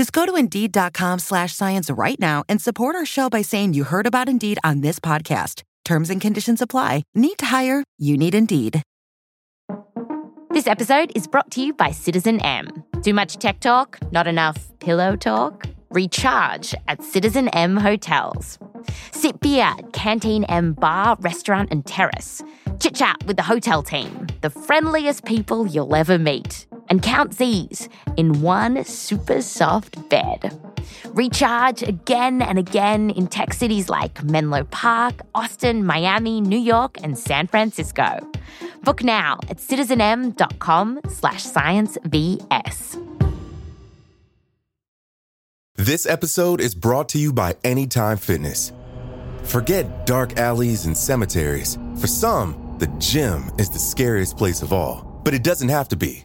Just go to Indeed.com slash science right now and support our show by saying you heard about Indeed on this podcast. Terms and conditions apply. Need to hire? You need Indeed. This episode is brought to you by Citizen M. Too much tech talk? Not enough pillow talk? Recharge at Citizen M hotels. Sit beer at Canteen M bar, restaurant, and terrace. Chit chat with the hotel team, the friendliest people you'll ever meet. And count these in one super soft bed. Recharge again and again in tech cities like Menlo Park, Austin, Miami, New York, and San Francisco. Book now at citizenm.com slash sciencevs. This episode is brought to you by Anytime Fitness. Forget dark alleys and cemeteries. For some, the gym is the scariest place of all, but it doesn't have to be.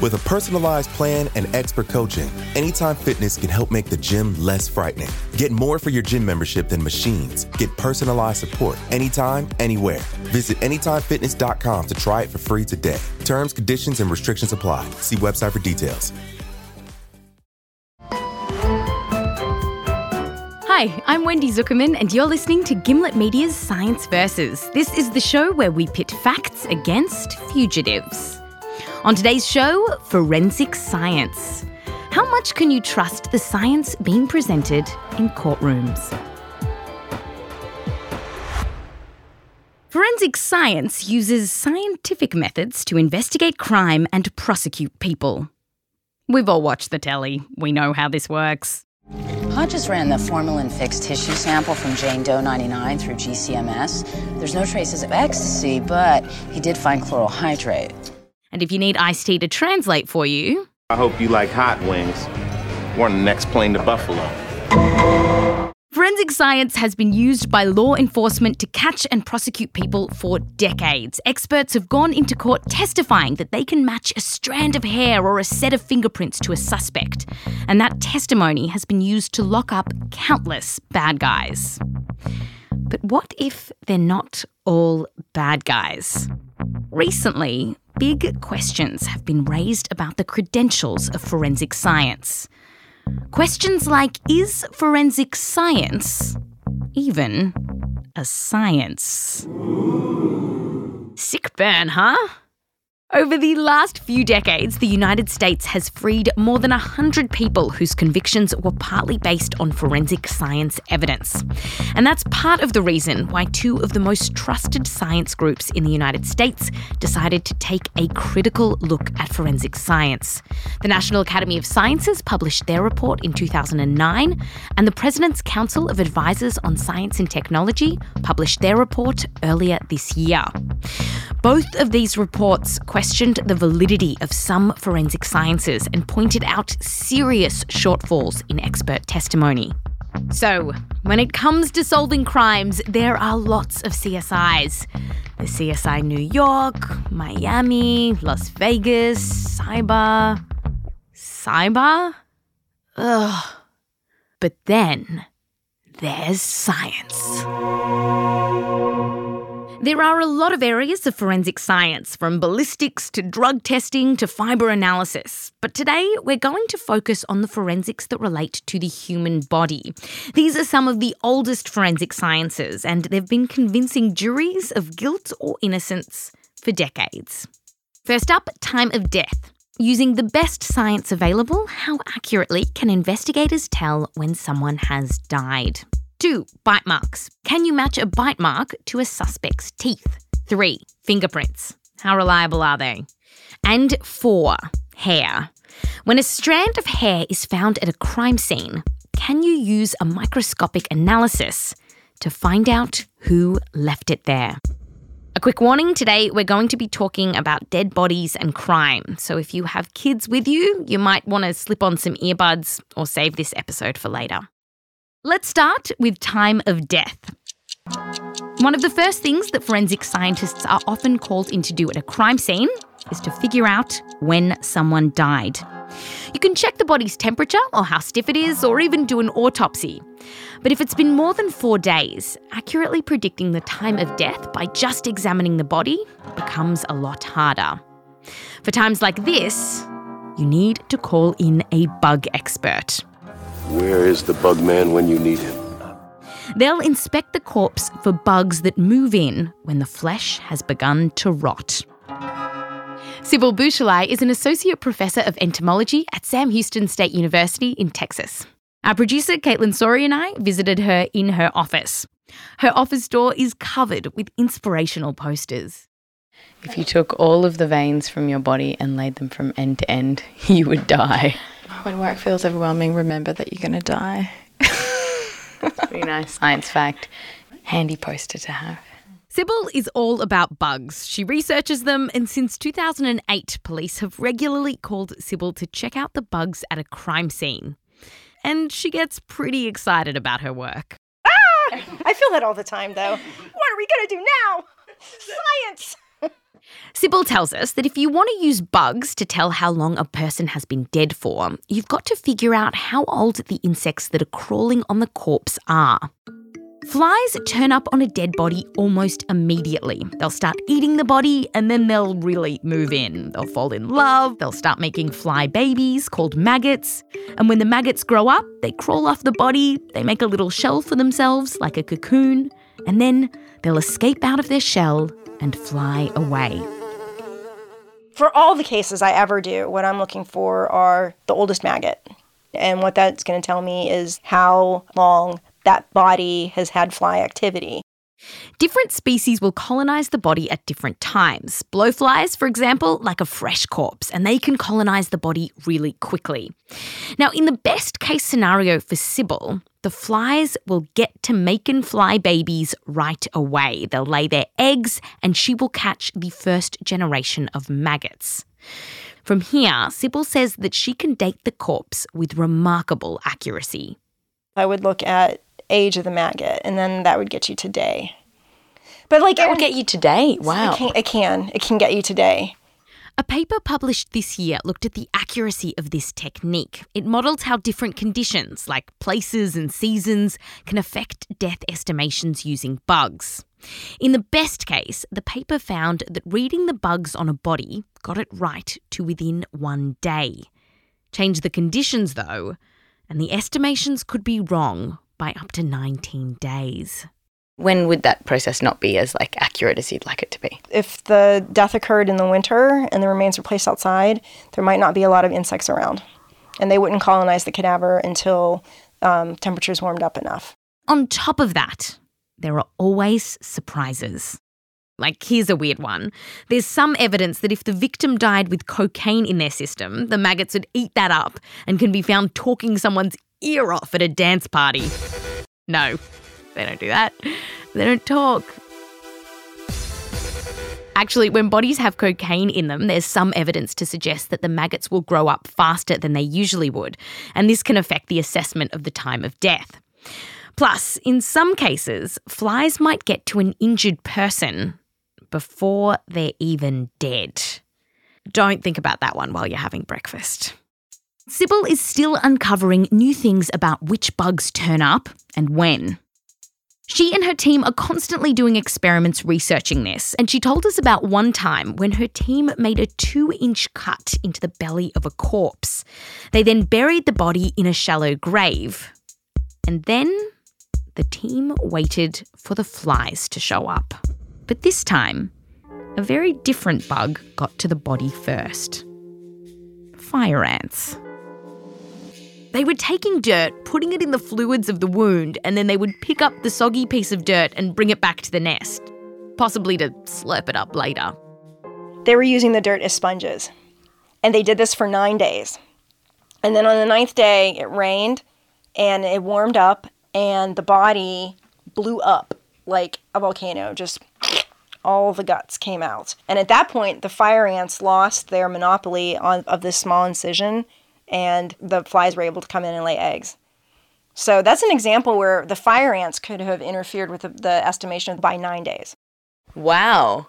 With a personalized plan and expert coaching, Anytime Fitness can help make the gym less frightening. Get more for your gym membership than machines. Get personalized support anytime, anywhere. Visit AnytimeFitness.com to try it for free today. Terms, conditions, and restrictions apply. See website for details. Hi, I'm Wendy Zukerman, and you're listening to Gimlet Media's Science Versus. This is the show where we pit facts against fugitives. On today's show, forensic science. How much can you trust the science being presented in courtrooms? Forensic science uses scientific methods to investigate crime and prosecute people. We've all watched the telly, we know how this works. Hodges ran the formalin fixed tissue sample from Jane Doe 99 through GCMS. There's no traces of ecstasy, but he did find chloral hydrate. And if you need Ice T to translate for you, I hope you like hot wings. We're on the next plane to Buffalo. Forensic science has been used by law enforcement to catch and prosecute people for decades. Experts have gone into court testifying that they can match a strand of hair or a set of fingerprints to a suspect. And that testimony has been used to lock up countless bad guys. But what if they're not all bad guys? Recently, big questions have been raised about the credentials of forensic science. Questions like Is forensic science even a science? Sick burn, huh? Over the last few decades, the United States has freed more than 100 people whose convictions were partly based on forensic science evidence. And that's part of the reason why two of the most trusted science groups in the United States decided to take a critical look at forensic science. The National Academy of Sciences published their report in 2009, and the President's Council of Advisors on Science and Technology published their report earlier this year. Both of these reports questioned the validity of some forensic sciences and pointed out serious shortfalls in expert testimony. So, when it comes to solving crimes, there are lots of CSIs. The CSI New York, Miami, Las Vegas, Cyber. Cyber? Ugh. But then there's science. There are a lot of areas of forensic science, from ballistics to drug testing to fibre analysis. But today we're going to focus on the forensics that relate to the human body. These are some of the oldest forensic sciences, and they've been convincing juries of guilt or innocence for decades. First up, time of death. Using the best science available, how accurately can investigators tell when someone has died? Two, bite marks. Can you match a bite mark to a suspect's teeth? Three, fingerprints. How reliable are they? And four, hair. When a strand of hair is found at a crime scene, can you use a microscopic analysis to find out who left it there? A quick warning today, we're going to be talking about dead bodies and crime. So if you have kids with you, you might want to slip on some earbuds or save this episode for later. Let's start with time of death. One of the first things that forensic scientists are often called in to do at a crime scene is to figure out when someone died. You can check the body's temperature or how stiff it is, or even do an autopsy. But if it's been more than four days, accurately predicting the time of death by just examining the body becomes a lot harder. For times like this, you need to call in a bug expert. Where is the bug man when you need him? They'll inspect the corpse for bugs that move in when the flesh has begun to rot. Sibyl Bucheli is an associate professor of entomology at Sam Houston State University in Texas. Our producer, Kaitlyn Sawrey, and I visited her in her office. Her office door is covered with inspirational posters. If you took all of the veins from your body and laid them from end to end, you would die. When work feels overwhelming, remember that you're going to die. Pretty nice science fact. Handy poster to have. Sibyl is all about bugs. She researches them, and since 2008, police have regularly called Sibyl to check out the bugs at a crime scene. And she gets pretty excited about her work. Ah! I feel that all the time, though. What are we going to do now? Science! Sibyl tells us that if you want to use bugs to tell how long a person has been dead for, you've got to figure out how old the insects that are crawling on the corpse are. Flies turn up on a dead body almost immediately. They'll start eating the body and then they'll really move in. They'll fall in love, they'll start making fly babies called maggots. And when the maggots grow up, they crawl off the body, they make a little shell for themselves, like a cocoon, and then they'll escape out of their shell and fly away. For all the cases I ever do, what I'm looking for are the oldest maggot. And what that's going to tell me is how long that body has had fly activity. Different species will colonize the body at different times. Blowflies, for example, like a fresh corpse, and they can colonize the body really quickly. Now, in the best case scenario for Sibyl, the flies will get to making fly babies right away. They'll lay their eggs, and she will catch the first generation of maggots. From here, Sibyl says that she can date the corpse with remarkable accuracy. I would look at age of the maggot, and then that would get you today. But like that would get you today. Wow. It can, it can. It can get you today. A paper published this year looked at the accuracy of this technique. It models how different conditions, like places and seasons, can affect death estimations using bugs. In the best case, the paper found that reading the bugs on a body got it right to within one day. Change the conditions, though, and the estimations could be wrong by up to 19 days. When would that process not be as like accurate as you'd like it to be? If the death occurred in the winter and the remains were placed outside, there might not be a lot of insects around, and they wouldn't colonize the cadaver until um, temperatures warmed up enough. On top of that, there are always surprises. Like, here's a weird one. There's some evidence that if the victim died with cocaine in their system, the maggots would eat that up and can be found talking someone's ear off at a dance party. No, they don't do that. They don't talk. Actually, when bodies have cocaine in them, there's some evidence to suggest that the maggots will grow up faster than they usually would, and this can affect the assessment of the time of death. Plus, in some cases, flies might get to an injured person before they're even dead. Don't think about that one while you're having breakfast. Sibyl is still uncovering new things about which bugs turn up and when. She and her team are constantly doing experiments researching this, and she told us about one time when her team made a two inch cut into the belly of a corpse. They then buried the body in a shallow grave. And then the team waited for the flies to show up. But this time, a very different bug got to the body first fire ants. They were taking dirt, putting it in the fluids of the wound, and then they would pick up the soggy piece of dirt and bring it back to the nest, possibly to slurp it up later. They were using the dirt as sponges, and they did this for nine days. And then on the ninth day, it rained and it warmed up, and the body blew up like a volcano. Just all the guts came out. And at that point, the fire ants lost their monopoly on, of this small incision and the flies were able to come in and lay eggs. So that's an example where the fire ants could have interfered with the, the estimation by nine days. Wow.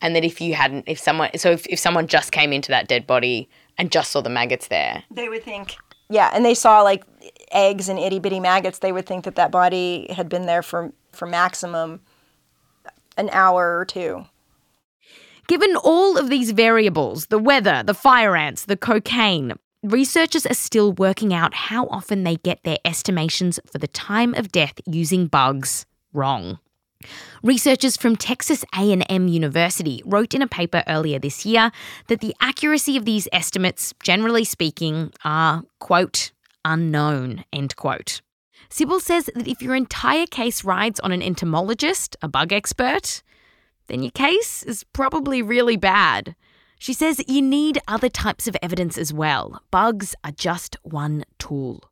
And that if you hadn't, if someone, so if, if someone just came into that dead body and just saw the maggots there, they would think, yeah, and they saw like eggs and itty bitty maggots, they would think that that body had been there for, for maximum an hour or two. Given all of these variables the weather, the fire ants, the cocaine researchers are still working out how often they get their estimations for the time of death using bugs wrong. Researchers from Texas A&M University wrote in a paper earlier this year that the accuracy of these estimates, generally speaking, are quote unknown, end quote. Sibyl says that if your entire case rides on an entomologist, a bug expert, then your case is probably really bad. She says you need other types of evidence as well. Bugs are just one tool.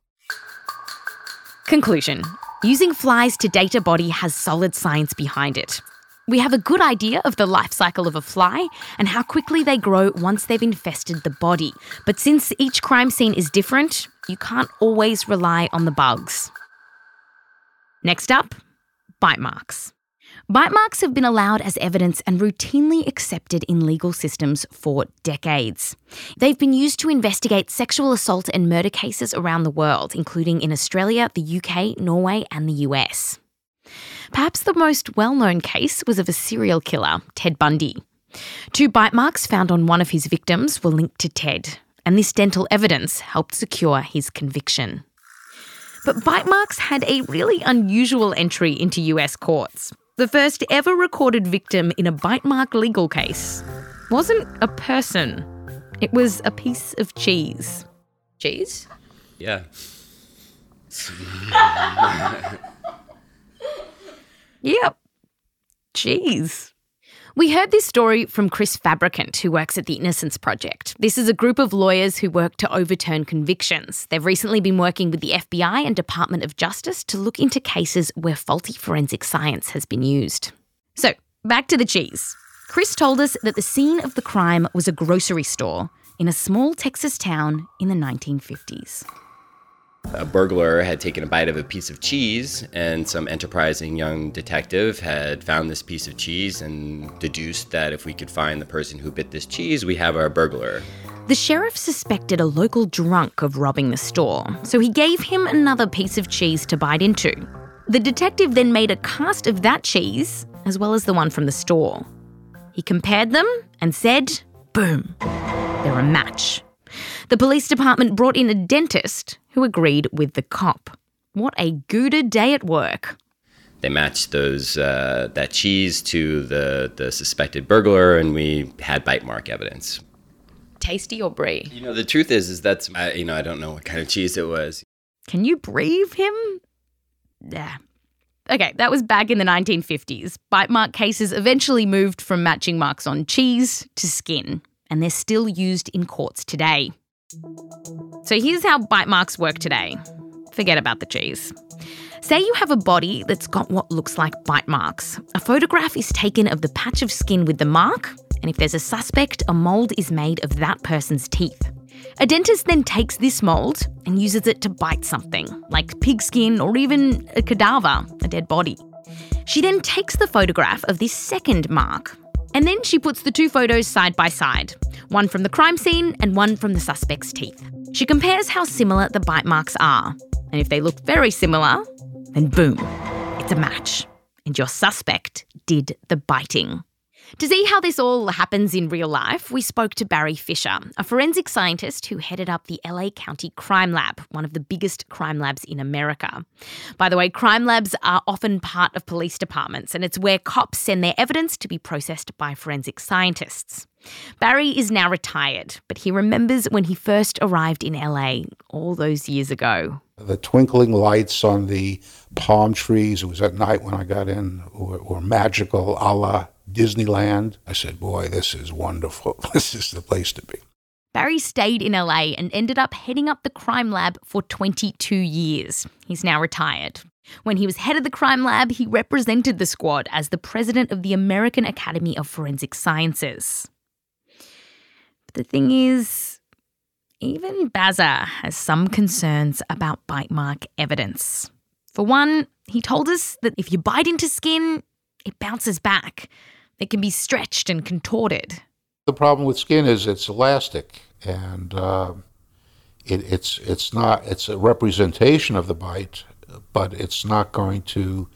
Conclusion Using flies to date a body has solid science behind it. We have a good idea of the life cycle of a fly and how quickly they grow once they've infested the body. But since each crime scene is different, you can't always rely on the bugs. Next up, bite marks. Bite marks have been allowed as evidence and routinely accepted in legal systems for decades. They've been used to investigate sexual assault and murder cases around the world, including in Australia, the UK, Norway, and the US. Perhaps the most well known case was of a serial killer, Ted Bundy. Two bite marks found on one of his victims were linked to Ted, and this dental evidence helped secure his conviction. But bite marks had a really unusual entry into US courts. The first ever recorded victim in a bite mark legal case wasn't a person, it was a piece of cheese. Cheese? Yeah. yep. Cheese. We heard this story from Chris Fabricant, who works at the Innocence Project. This is a group of lawyers who work to overturn convictions. They've recently been working with the FBI and Department of Justice to look into cases where faulty forensic science has been used. So, back to the cheese. Chris told us that the scene of the crime was a grocery store in a small Texas town in the 1950s. A burglar had taken a bite of a piece of cheese, and some enterprising young detective had found this piece of cheese and deduced that if we could find the person who bit this cheese, we have our burglar. The sheriff suspected a local drunk of robbing the store, so he gave him another piece of cheese to bite into. The detective then made a cast of that cheese, as well as the one from the store. He compared them and said, boom, they're a match. The police department brought in a dentist who agreed with the cop. What a Gouda day at work. They matched those uh, that cheese to the, the suspected burglar, and we had bite mark evidence. Tasty or brie? You know, the truth is, is that's I, you know I don't know what kind of cheese it was. Can you breathe him? Yeah. Okay, that was back in the 1950s. Bite mark cases eventually moved from matching marks on cheese to skin, and they're still used in courts today. So here's how bite marks work today. Forget about the cheese. Say you have a body that's got what looks like bite marks. A photograph is taken of the patch of skin with the mark, and if there's a suspect, a mould is made of that person's teeth. A dentist then takes this mould and uses it to bite something, like pig skin or even a cadaver, a dead body. She then takes the photograph of this second mark and then she puts the two photos side by side one from the crime scene and one from the suspect's teeth. She compares how similar the bite marks are, and if they look very similar, then boom, it's a match. And your suspect did the biting. To see how this all happens in real life, we spoke to Barry Fisher, a forensic scientist who headed up the LA County Crime Lab, one of the biggest crime labs in America. By the way, crime labs are often part of police departments, and it's where cops send their evidence to be processed by forensic scientists. Barry is now retired, but he remembers when he first arrived in LA all those years ago. The twinkling lights on the palm trees, it was at night when I got in, were, were magical a la Disneyland. I said, Boy, this is wonderful. This is the place to be. Barry stayed in LA and ended up heading up the crime lab for 22 years. He's now retired. When he was head of the crime lab, he represented the squad as the president of the American Academy of Forensic Sciences. But the thing is, even Bazza has some concerns about bite mark evidence. For one, he told us that if you bite into skin, it bounces back. It can be stretched and contorted. The problem with skin is it's elastic, and uh, it, it's it's not it's a representation of the bite, but it's not going to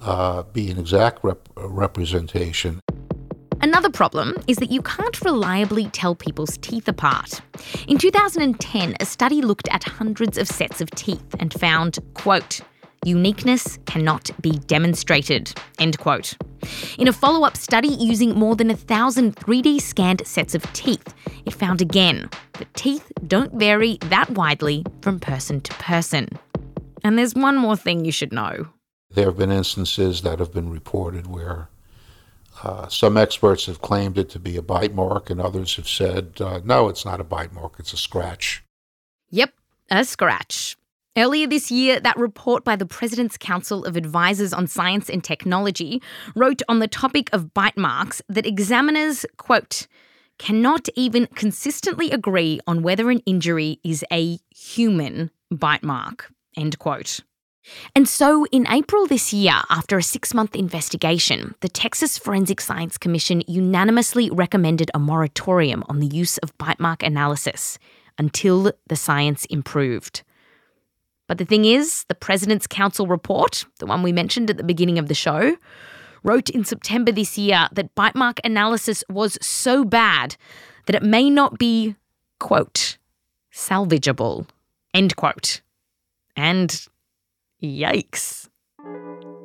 uh, be an exact rep- representation. Another problem is that you can't reliably tell people's teeth apart. In 2010, a study looked at hundreds of sets of teeth and found, quote, uniqueness cannot be demonstrated, end quote. In a follow up study using more than a thousand 3D scanned sets of teeth, it found again that teeth don't vary that widely from person to person. And there's one more thing you should know. There have been instances that have been reported where uh, some experts have claimed it to be a bite mark, and others have said, uh, no, it's not a bite mark, it's a scratch. Yep, a scratch. Earlier this year, that report by the President's Council of Advisors on Science and Technology wrote on the topic of bite marks that examiners, quote, cannot even consistently agree on whether an injury is a human bite mark, end quote. And so, in April this year, after a six month investigation, the Texas Forensic Science Commission unanimously recommended a moratorium on the use of bite mark analysis until the science improved. But the thing is, the President's Council report, the one we mentioned at the beginning of the show, wrote in September this year that bite mark analysis was so bad that it may not be, quote, salvageable, end quote. And yikes.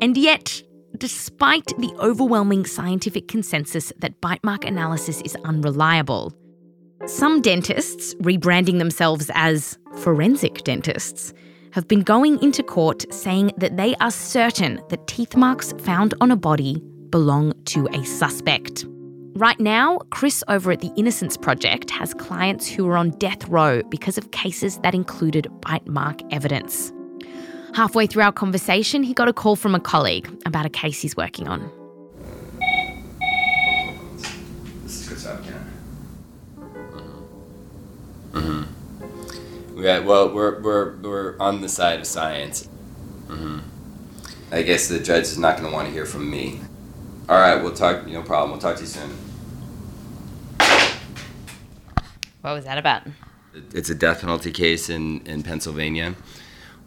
And yet, despite the overwhelming scientific consensus that bite mark analysis is unreliable, some dentists, rebranding themselves as forensic dentists, have been going into court saying that they are certain that teeth marks found on a body belong to a suspect. Right now, Chris over at the Innocence Project has clients who are on death row because of cases that included bite mark evidence. Halfway through our conversation, he got a call from a colleague about a case he's working on. This is good stuff, yeah. Mm-hmm. Yeah, well, we're, we're, we're on the side of science. Mm-hmm. I guess the judge is not going to want to hear from me. All right, we'll talk. No problem. We'll talk to you soon. What was that about? It's a death penalty case in, in Pennsylvania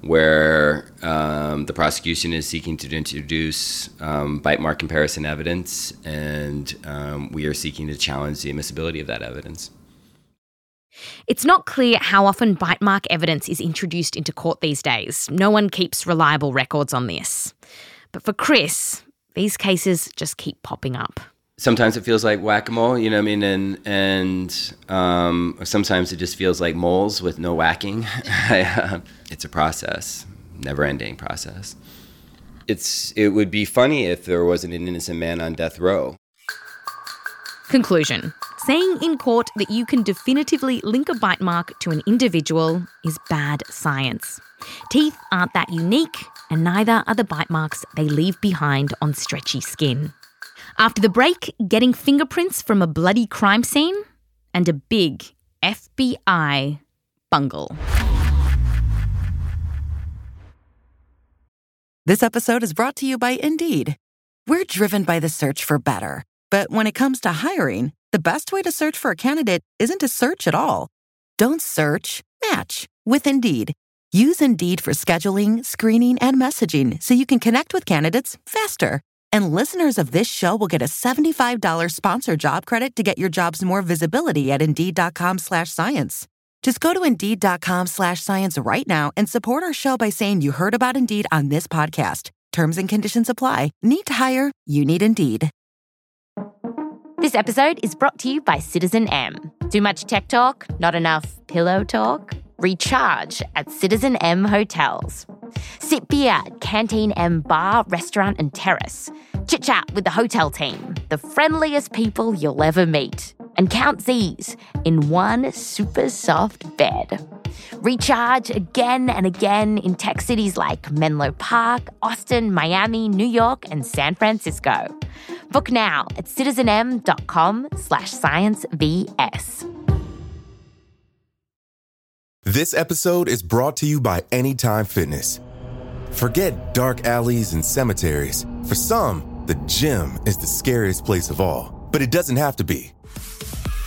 where um, the prosecution is seeking to introduce um, bite mark comparison evidence, and um, we are seeking to challenge the admissibility of that evidence. It's not clear how often bite mark evidence is introduced into court these days. No one keeps reliable records on this. But for Chris, these cases just keep popping up. Sometimes it feels like whack-a-mole, you know what I mean, and and um, sometimes it just feels like moles with no whacking. it's a process, never-ending process. It's it would be funny if there wasn't an innocent man on death row. Conclusion Saying in court that you can definitively link a bite mark to an individual is bad science. Teeth aren't that unique, and neither are the bite marks they leave behind on stretchy skin. After the break, getting fingerprints from a bloody crime scene and a big FBI bungle. This episode is brought to you by Indeed. We're driven by the search for better, but when it comes to hiring, the best way to search for a candidate isn't to search at all. Don't search, match with Indeed. Use Indeed for scheduling, screening, and messaging so you can connect with candidates faster. And listeners of this show will get a $75 sponsor job credit to get your jobs more visibility at Indeed.com slash science. Just go to Indeed.com slash science right now and support our show by saying you heard about Indeed on this podcast. Terms and conditions apply. Need to hire? You need Indeed. This episode is brought to you by Citizen M. Too much tech talk? Not enough pillow talk? Recharge at Citizen M hotels. Sit beer at Canteen M bar, restaurant, and terrace. Chit chat with the hotel team, the friendliest people you'll ever meet. And count Z's in one super soft bed. Recharge again and again in tech cities like Menlo Park, Austin, Miami, New York, and San Francisco. Book now at citizenm.com slash sciencevs. This episode is brought to you by Anytime Fitness. Forget dark alleys and cemeteries. For some, the gym is the scariest place of all, but it doesn't have to be.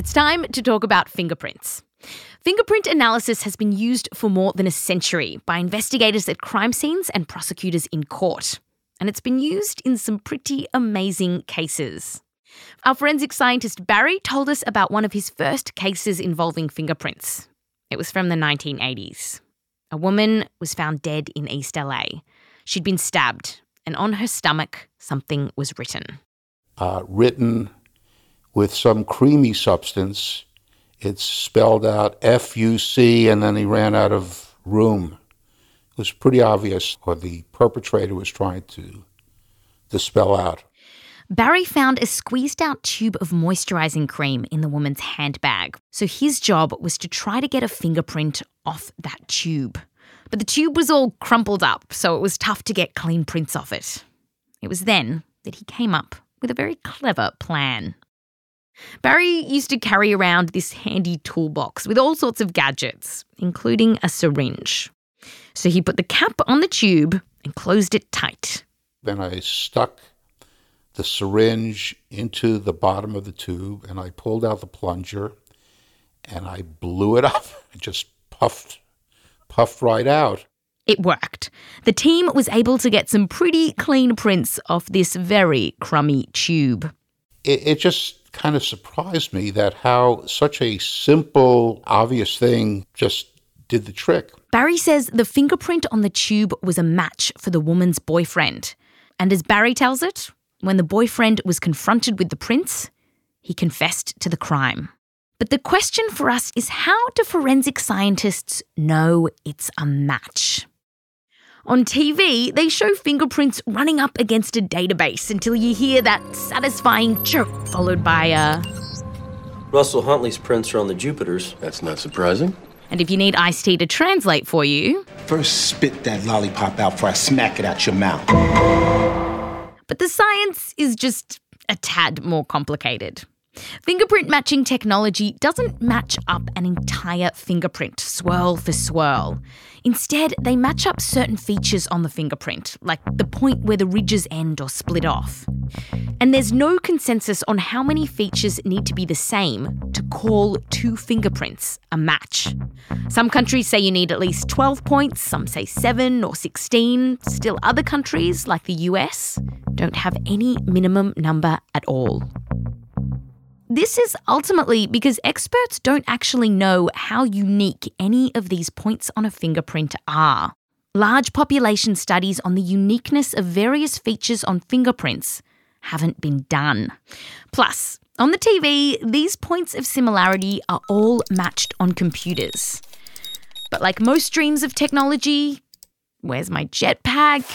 It's time to talk about fingerprints. Fingerprint analysis has been used for more than a century by investigators at crime scenes and prosecutors in court. And it's been used in some pretty amazing cases. Our forensic scientist Barry told us about one of his first cases involving fingerprints. It was from the 1980s. A woman was found dead in East LA. She'd been stabbed, and on her stomach, something was written. Uh, written with some creamy substance. It's spelled out F U C, and then he ran out of room. It was pretty obvious what the perpetrator was trying to, to spell out. Barry found a squeezed out tube of moisturizing cream in the woman's handbag. So his job was to try to get a fingerprint off that tube. But the tube was all crumpled up, so it was tough to get clean prints off it. It was then that he came up with a very clever plan. Barry used to carry around this handy toolbox with all sorts of gadgets, including a syringe. So he put the cap on the tube and closed it tight. Then I stuck the syringe into the bottom of the tube and I pulled out the plunger and I blew it up. It just puffed, puffed right out. It worked. The team was able to get some pretty clean prints off this very crummy tube. It, it just kind of surprised me that how such a simple, obvious thing just did the trick. Barry says the fingerprint on the tube was a match for the woman's boyfriend. And as Barry tells it, when the boyfriend was confronted with the prints, he confessed to the crime. But the question for us is how do forensic scientists know it's a match? On TV, they show fingerprints running up against a database until you hear that satisfying chirp followed by a. Russell Huntley's prints are on the Jupiters. That's not surprising. And if you need Ice T to translate for you. First, spit that lollipop out before I smack it out your mouth. But the science is just a tad more complicated. Fingerprint matching technology doesn't match up an entire fingerprint, swirl for swirl. Instead, they match up certain features on the fingerprint, like the point where the ridges end or split off. And there's no consensus on how many features need to be the same to call two fingerprints a match. Some countries say you need at least 12 points, some say 7 or 16. Still, other countries, like the US, don't have any minimum number at all. This is ultimately because experts don't actually know how unique any of these points on a fingerprint are. Large population studies on the uniqueness of various features on fingerprints haven't been done. Plus, on the TV, these points of similarity are all matched on computers. But like most dreams of technology, where's my jetpack?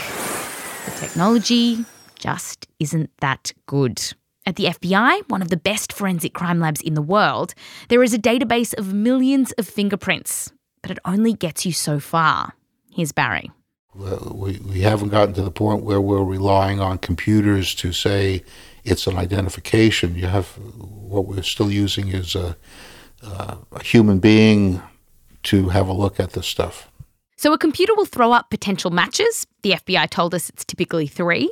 The technology just isn't that good. At the FBI, one of the best forensic crime labs in the world, there is a database of millions of fingerprints, but it only gets you so far. Here's Barry. We, we haven't gotten to the point where we're relying on computers to say it's an identification. You have what we're still using is a, a human being to have a look at this stuff. So a computer will throw up potential matches. The FBI told us it's typically three.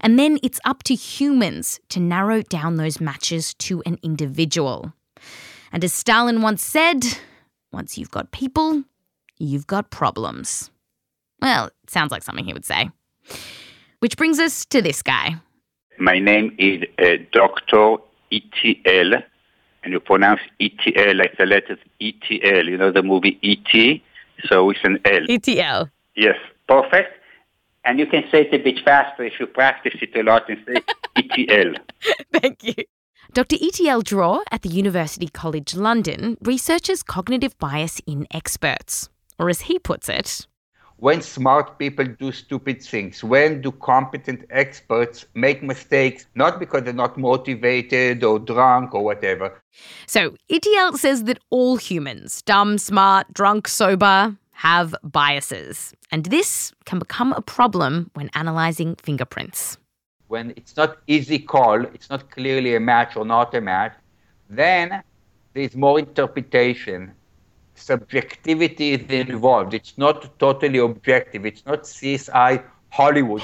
And then it's up to humans to narrow down those matches to an individual. And as Stalin once said, once you've got people, you've got problems. Well, it sounds like something he would say. Which brings us to this guy. My name is uh, Dr. Itiel, and you pronounce ETL like the letters ETL. You know the movie ET? So it's an L. ETL. Yes, perfect. And you can say it a bit faster if you practice it a lot and say ETL. Thank you. Dr. Itiel Dror at the University College London researches cognitive bias in experts, or as he puts it, when smart people do stupid things, when do competent experts make mistakes, not because they're not motivated or drunk or whatever. So, Itiel says that all humans, dumb, smart, drunk, sober, have biases. And this can become a problem when analysing fingerprints. When it's not easy call, it's not clearly a match or not a match, then there's more interpretation subjectivity is involved. It's not totally objective. It's not CSI Hollywood.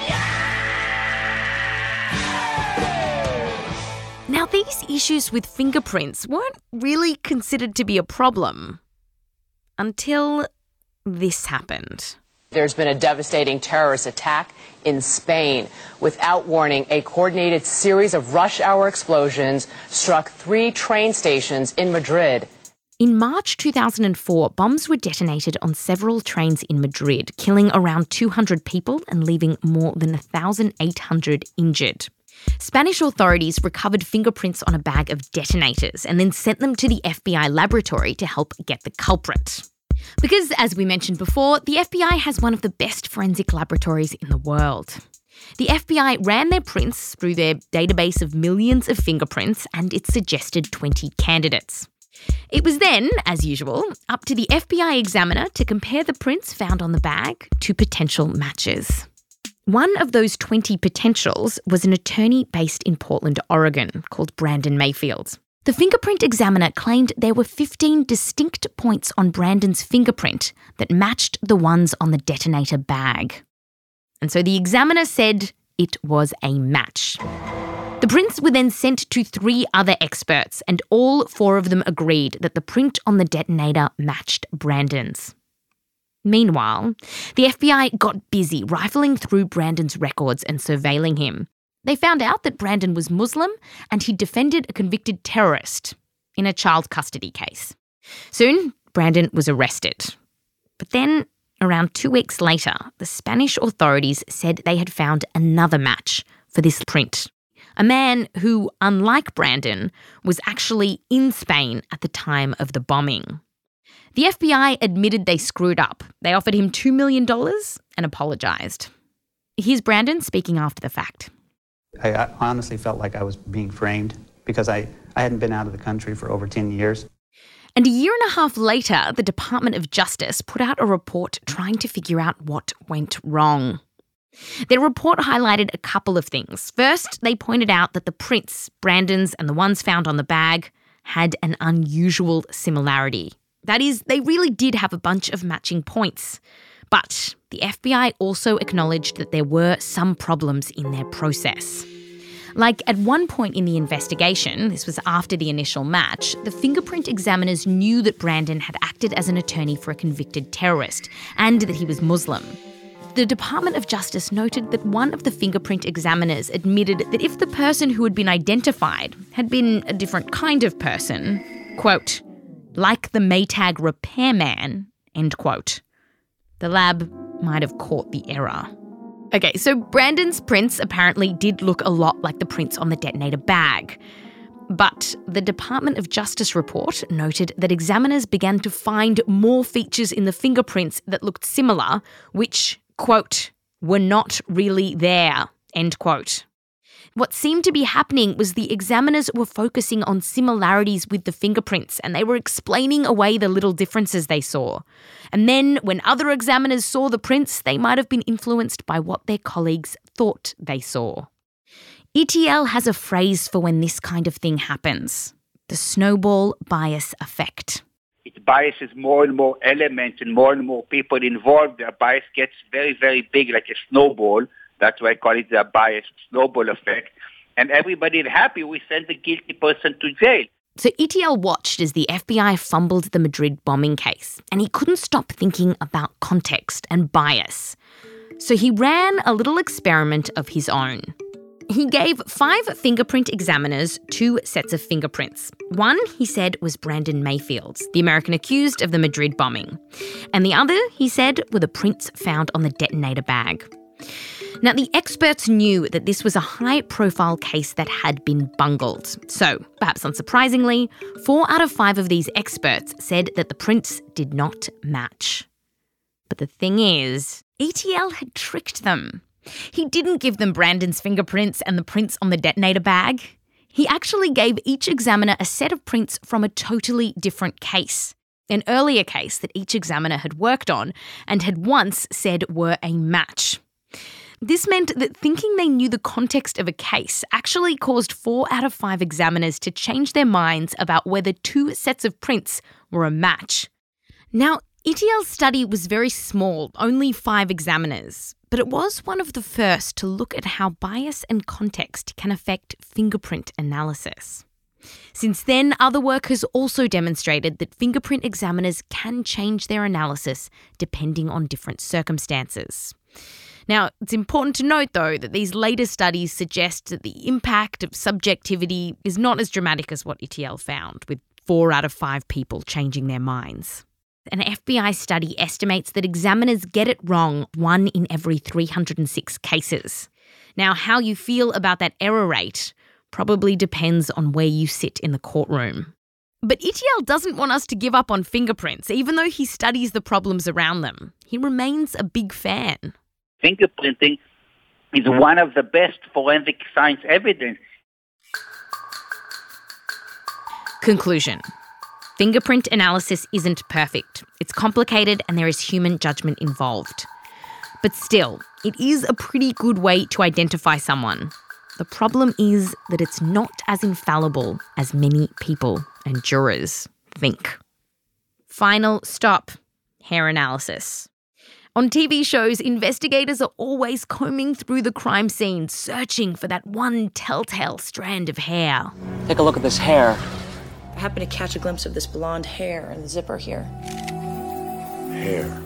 Now, these issues with fingerprints weren't really considered to be a problem until this happened. There's been a devastating terrorist attack in Spain. Without warning, a coordinated series of rush hour explosions struck three train stations in Madrid. In March 2004, bombs were detonated on several trains in Madrid, killing around 200 people and leaving more than 1,800 injured. Spanish authorities recovered fingerprints on a bag of detonators and then sent them to the FBI laboratory to help get the culprit. Because, as we mentioned before, the FBI has one of the best forensic laboratories in the world. The FBI ran their prints through their database of millions of fingerprints and it suggested 20 candidates. It was then, as usual, up to the FBI examiner to compare the prints found on the bag to potential matches. One of those 20 potentials was an attorney based in Portland, Oregon, called Brandon Mayfield. The fingerprint examiner claimed there were 15 distinct points on Brandon's fingerprint that matched the ones on the detonator bag. And so the examiner said it was a match. The prints were then sent to three other experts, and all four of them agreed that the print on the detonator matched Brandon's. Meanwhile, the FBI got busy rifling through Brandon's records and surveilling him. They found out that Brandon was Muslim and he defended a convicted terrorist in a child custody case. Soon, Brandon was arrested. But then, around two weeks later, the Spanish authorities said they had found another match for this print a man who, unlike Brandon, was actually in Spain at the time of the bombing. The FBI admitted they screwed up. They offered him $2 million and apologised. Here's Brandon speaking after the fact. I, I honestly felt like I was being framed because I, I hadn't been out of the country for over 10 years. And a year and a half later, the Department of Justice put out a report trying to figure out what went wrong. Their report highlighted a couple of things. First, they pointed out that the prints, Brandon's and the ones found on the bag, had an unusual similarity. That is, they really did have a bunch of matching points. But the FBI also acknowledged that there were some problems in their process. Like at one point in the investigation, this was after the initial match, the fingerprint examiners knew that Brandon had acted as an attorney for a convicted terrorist and that he was Muslim the Department of Justice noted that one of the fingerprint examiners admitted that if the person who had been identified had been a different kind of person, quote, like the Maytag repairman, end quote, the lab might have caught the error. Okay, so Brandon's prints apparently did look a lot like the prints on the detonator bag. But the Department of Justice report noted that examiners began to find more features in the fingerprints that looked similar, which quote, were not really there, end quote. What seemed to be happening was the examiners were focusing on similarities with the fingerprints and they were explaining away the little differences they saw. And then, when other examiners saw the prints, they might have been influenced by what their colleagues thought they saw. Itiel has a phrase for when this kind of thing happens the snowball bias effect it biases more and more elements and more and more people involved. The bias gets very, very big, like a snowball. That's why I call it the bias snowball effect. And everybody happy. We send the guilty person to jail. So Itiel watched as the FBI fumbled the Madrid bombing case, and he couldn't stop thinking about context and bias. So he ran a little experiment of his own. He gave five fingerprint examiners two sets of fingerprints. One, he said, was Brandon Mayfield's, the American accused of the Madrid bombing. And the other, he said, were the prints found on the detonator bag. Now, the experts knew that this was a high profile case that had been bungled. So, perhaps unsurprisingly, four out of five of these experts said that the prints did not match. But the thing is, Itiel had tricked them. He didn't give them Brandon's fingerprints and the prints on the detonator bag. He actually gave each examiner a set of prints from a totally different case. An earlier case that each examiner had worked on and had once said were a match. This meant that thinking they knew the context of a case actually caused four out of five examiners to change their minds about whether two sets of prints were a match. Now, Itiel's study was very small, only five examiners, but it was one of the first to look at how bias and context can affect fingerprint analysis. Since then, other work has also demonstrated that fingerprint examiners can change their analysis depending on different circumstances. Now, it's important to note, though, that these later studies suggest that the impact of subjectivity is not as dramatic as what Itiel found, with four out of five people changing their minds. An FBI study estimates that examiners get it wrong one in every 306 cases. Now, how you feel about that error rate probably depends on where you sit in the courtroom. But Itiel doesn't want us to give up on fingerprints, even though he studies the problems around them. He remains a big fan. Fingerprinting is one of the best forensic science evidence. Conclusion Fingerprint analysis isn't perfect. It's complicated and there is human judgment involved. But still, it is a pretty good way to identify someone. The problem is that it's not as infallible as many people and jurors think. Final stop hair analysis. On TV shows, investigators are always combing through the crime scene, searching for that one telltale strand of hair. Take a look at this hair. I happened to catch a glimpse of this blonde hair in the zipper here. Hair.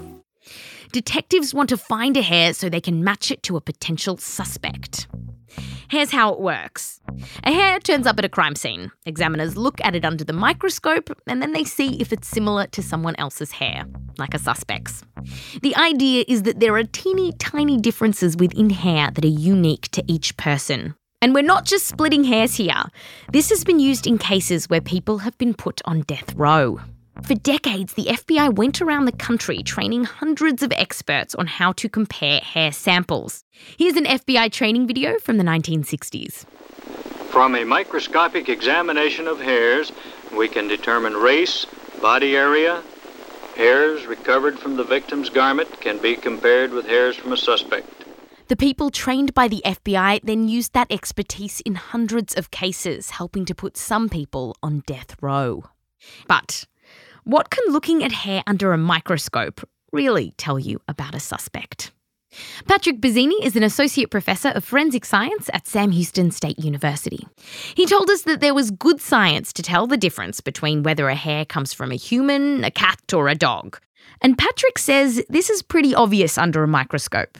Detectives want to find a hair so they can match it to a potential suspect. Here's how it works a hair turns up at a crime scene. Examiners look at it under the microscope and then they see if it's similar to someone else's hair, like a suspect's. The idea is that there are teeny tiny differences within hair that are unique to each person. And we're not just splitting hairs here. This has been used in cases where people have been put on death row. For decades, the FBI went around the country training hundreds of experts on how to compare hair samples. Here's an FBI training video from the 1960s. From a microscopic examination of hairs, we can determine race, body area. Hairs recovered from the victim's garment can be compared with hairs from a suspect. The people trained by the FBI then used that expertise in hundreds of cases, helping to put some people on death row. But what can looking at hair under a microscope really tell you about a suspect? Patrick Buzzini is an associate professor of forensic science at Sam Houston State University. He told us that there was good science to tell the difference between whether a hair comes from a human, a cat, or a dog. And Patrick says this is pretty obvious under a microscope.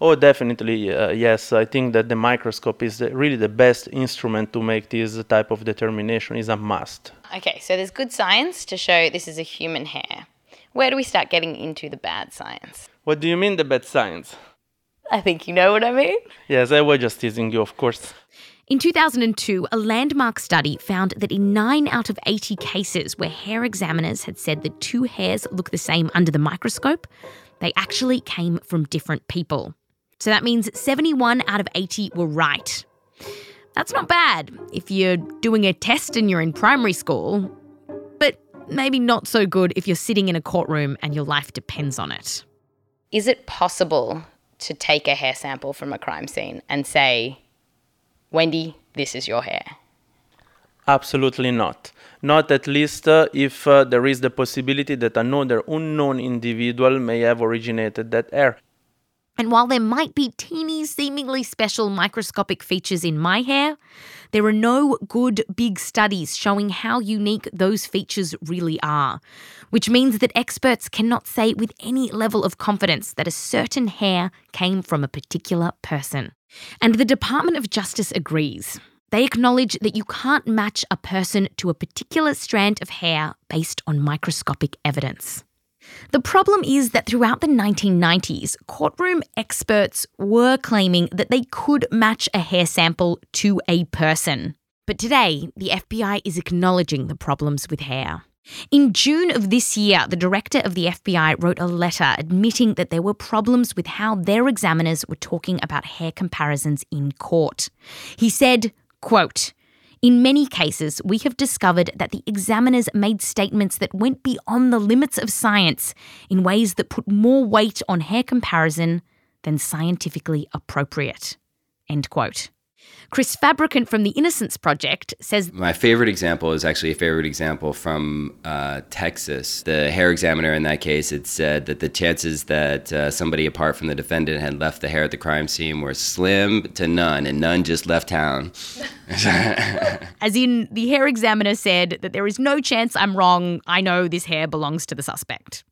Oh, definitely, uh, yes. I think that the microscope is really the best instrument to make this type of determination. is a must. Okay, so there's good science to show this is a human hair. Where do we start getting into the bad science? What do you mean the bad science? I think you know what I mean. Yes, I was just teasing you, of course. In 2002, a landmark study found that in 9 out of 80 cases where hair examiners had said that two hairs look the same under the microscope, they actually came from different people. So that means 71 out of 80 were right. That's not bad if you're doing a test and you're in primary school, but maybe not so good if you're sitting in a courtroom and your life depends on it. Is it possible to take a hair sample from a crime scene and say, Wendy, this is your hair? Absolutely not. Not at least uh, if uh, there is the possibility that another unknown individual may have originated that hair. And while there might be teeny, seemingly special microscopic features in my hair, there are no good big studies showing how unique those features really are, which means that experts cannot say with any level of confidence that a certain hair came from a particular person. And the Department of Justice agrees. They acknowledge that you can't match a person to a particular strand of hair based on microscopic evidence. The problem is that throughout the 1990s, courtroom experts were claiming that they could match a hair sample to a person. But today, the FBI is acknowledging the problems with hair. In June of this year, the director of the FBI wrote a letter admitting that there were problems with how their examiners were talking about hair comparisons in court. He said, quote, in many cases, we have discovered that the examiners made statements that went beyond the limits of science in ways that put more weight on hair comparison than scientifically appropriate. End quote. Chris Fabricant from the Innocence Project says My favorite example is actually a favorite example from uh, Texas. The hair examiner in that case had said that the chances that uh, somebody apart from the defendant had left the hair at the crime scene were slim to none, and none just left town. As in, the hair examiner said that there is no chance I'm wrong. I know this hair belongs to the suspect.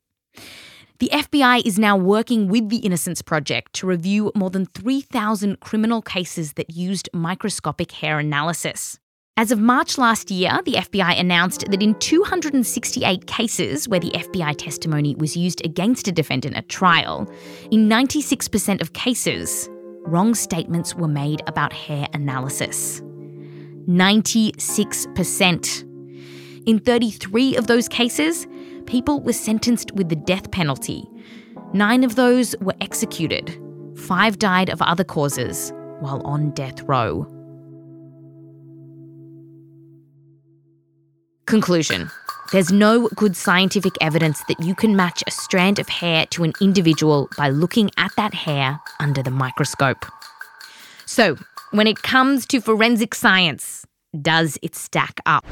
The FBI is now working with the Innocence Project to review more than 3,000 criminal cases that used microscopic hair analysis. As of March last year, the FBI announced that in 268 cases where the FBI testimony was used against a defendant at trial, in 96% of cases, wrong statements were made about hair analysis. 96%. In 33 of those cases, people were sentenced with the death penalty. Nine of those were executed. Five died of other causes while on death row. Conclusion There's no good scientific evidence that you can match a strand of hair to an individual by looking at that hair under the microscope. So, when it comes to forensic science, does it stack up?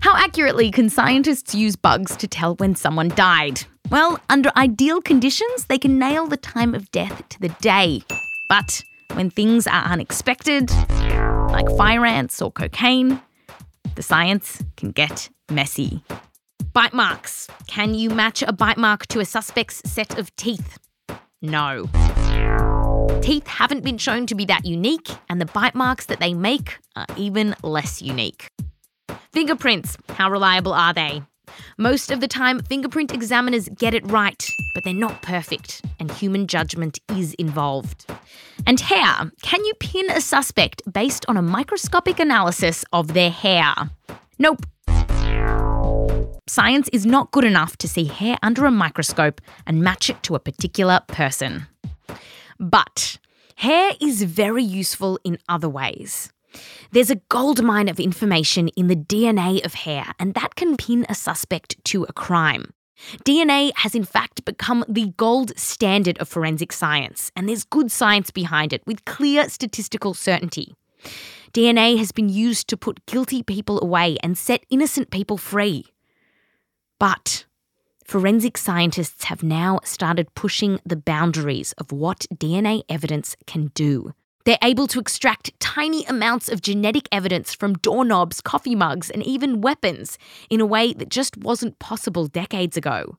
How accurately can scientists use bugs to tell when someone died? Well, under ideal conditions, they can nail the time of death to the day. But when things are unexpected, like fire ants or cocaine, the science can get messy. Bite marks. Can you match a bite mark to a suspect's set of teeth? No. Teeth haven't been shown to be that unique, and the bite marks that they make are even less unique. Fingerprints, how reliable are they? Most of the time, fingerprint examiners get it right, but they're not perfect, and human judgment is involved. And hair, can you pin a suspect based on a microscopic analysis of their hair? Nope. Science is not good enough to see hair under a microscope and match it to a particular person. But hair is very useful in other ways. There's a goldmine of information in the DNA of hair, and that can pin a suspect to a crime. DNA has in fact become the gold standard of forensic science, and there's good science behind it with clear statistical certainty. DNA has been used to put guilty people away and set innocent people free. But forensic scientists have now started pushing the boundaries of what DNA evidence can do. They're able to extract tiny amounts of genetic evidence from doorknobs, coffee mugs, and even weapons in a way that just wasn't possible decades ago.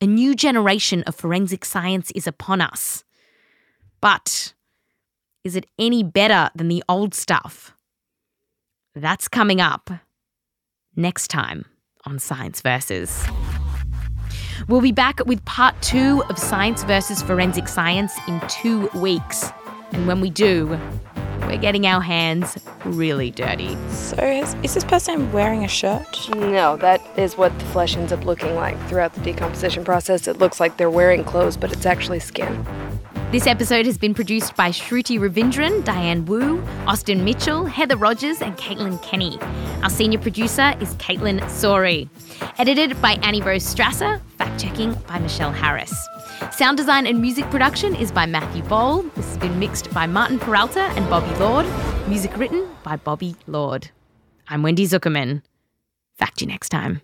A new generation of forensic science is upon us. But is it any better than the old stuff? That's coming up next time on Science Versus. We'll be back with part two of Science versus Forensic Science in two weeks. And when we do, we're getting our hands really dirty. So, is, is this person wearing a shirt? No, that is what the flesh ends up looking like throughout the decomposition process. It looks like they're wearing clothes, but it's actually skin. This episode has been produced by Shruti Ravindran, Diane Wu, Austin Mitchell, Heather Rogers, and Caitlin Kenney. Our senior producer is Kaitlyn Sawrey. Edited by Annie Rose Strasser, fact checking by Michelle Harris. Sound design and music production is by Matthew Boll. This has been mixed by Martin Peralta and Bobby Lord. Music written by Bobby Lord. I'm Wendy Zukerman. Fact to you next time.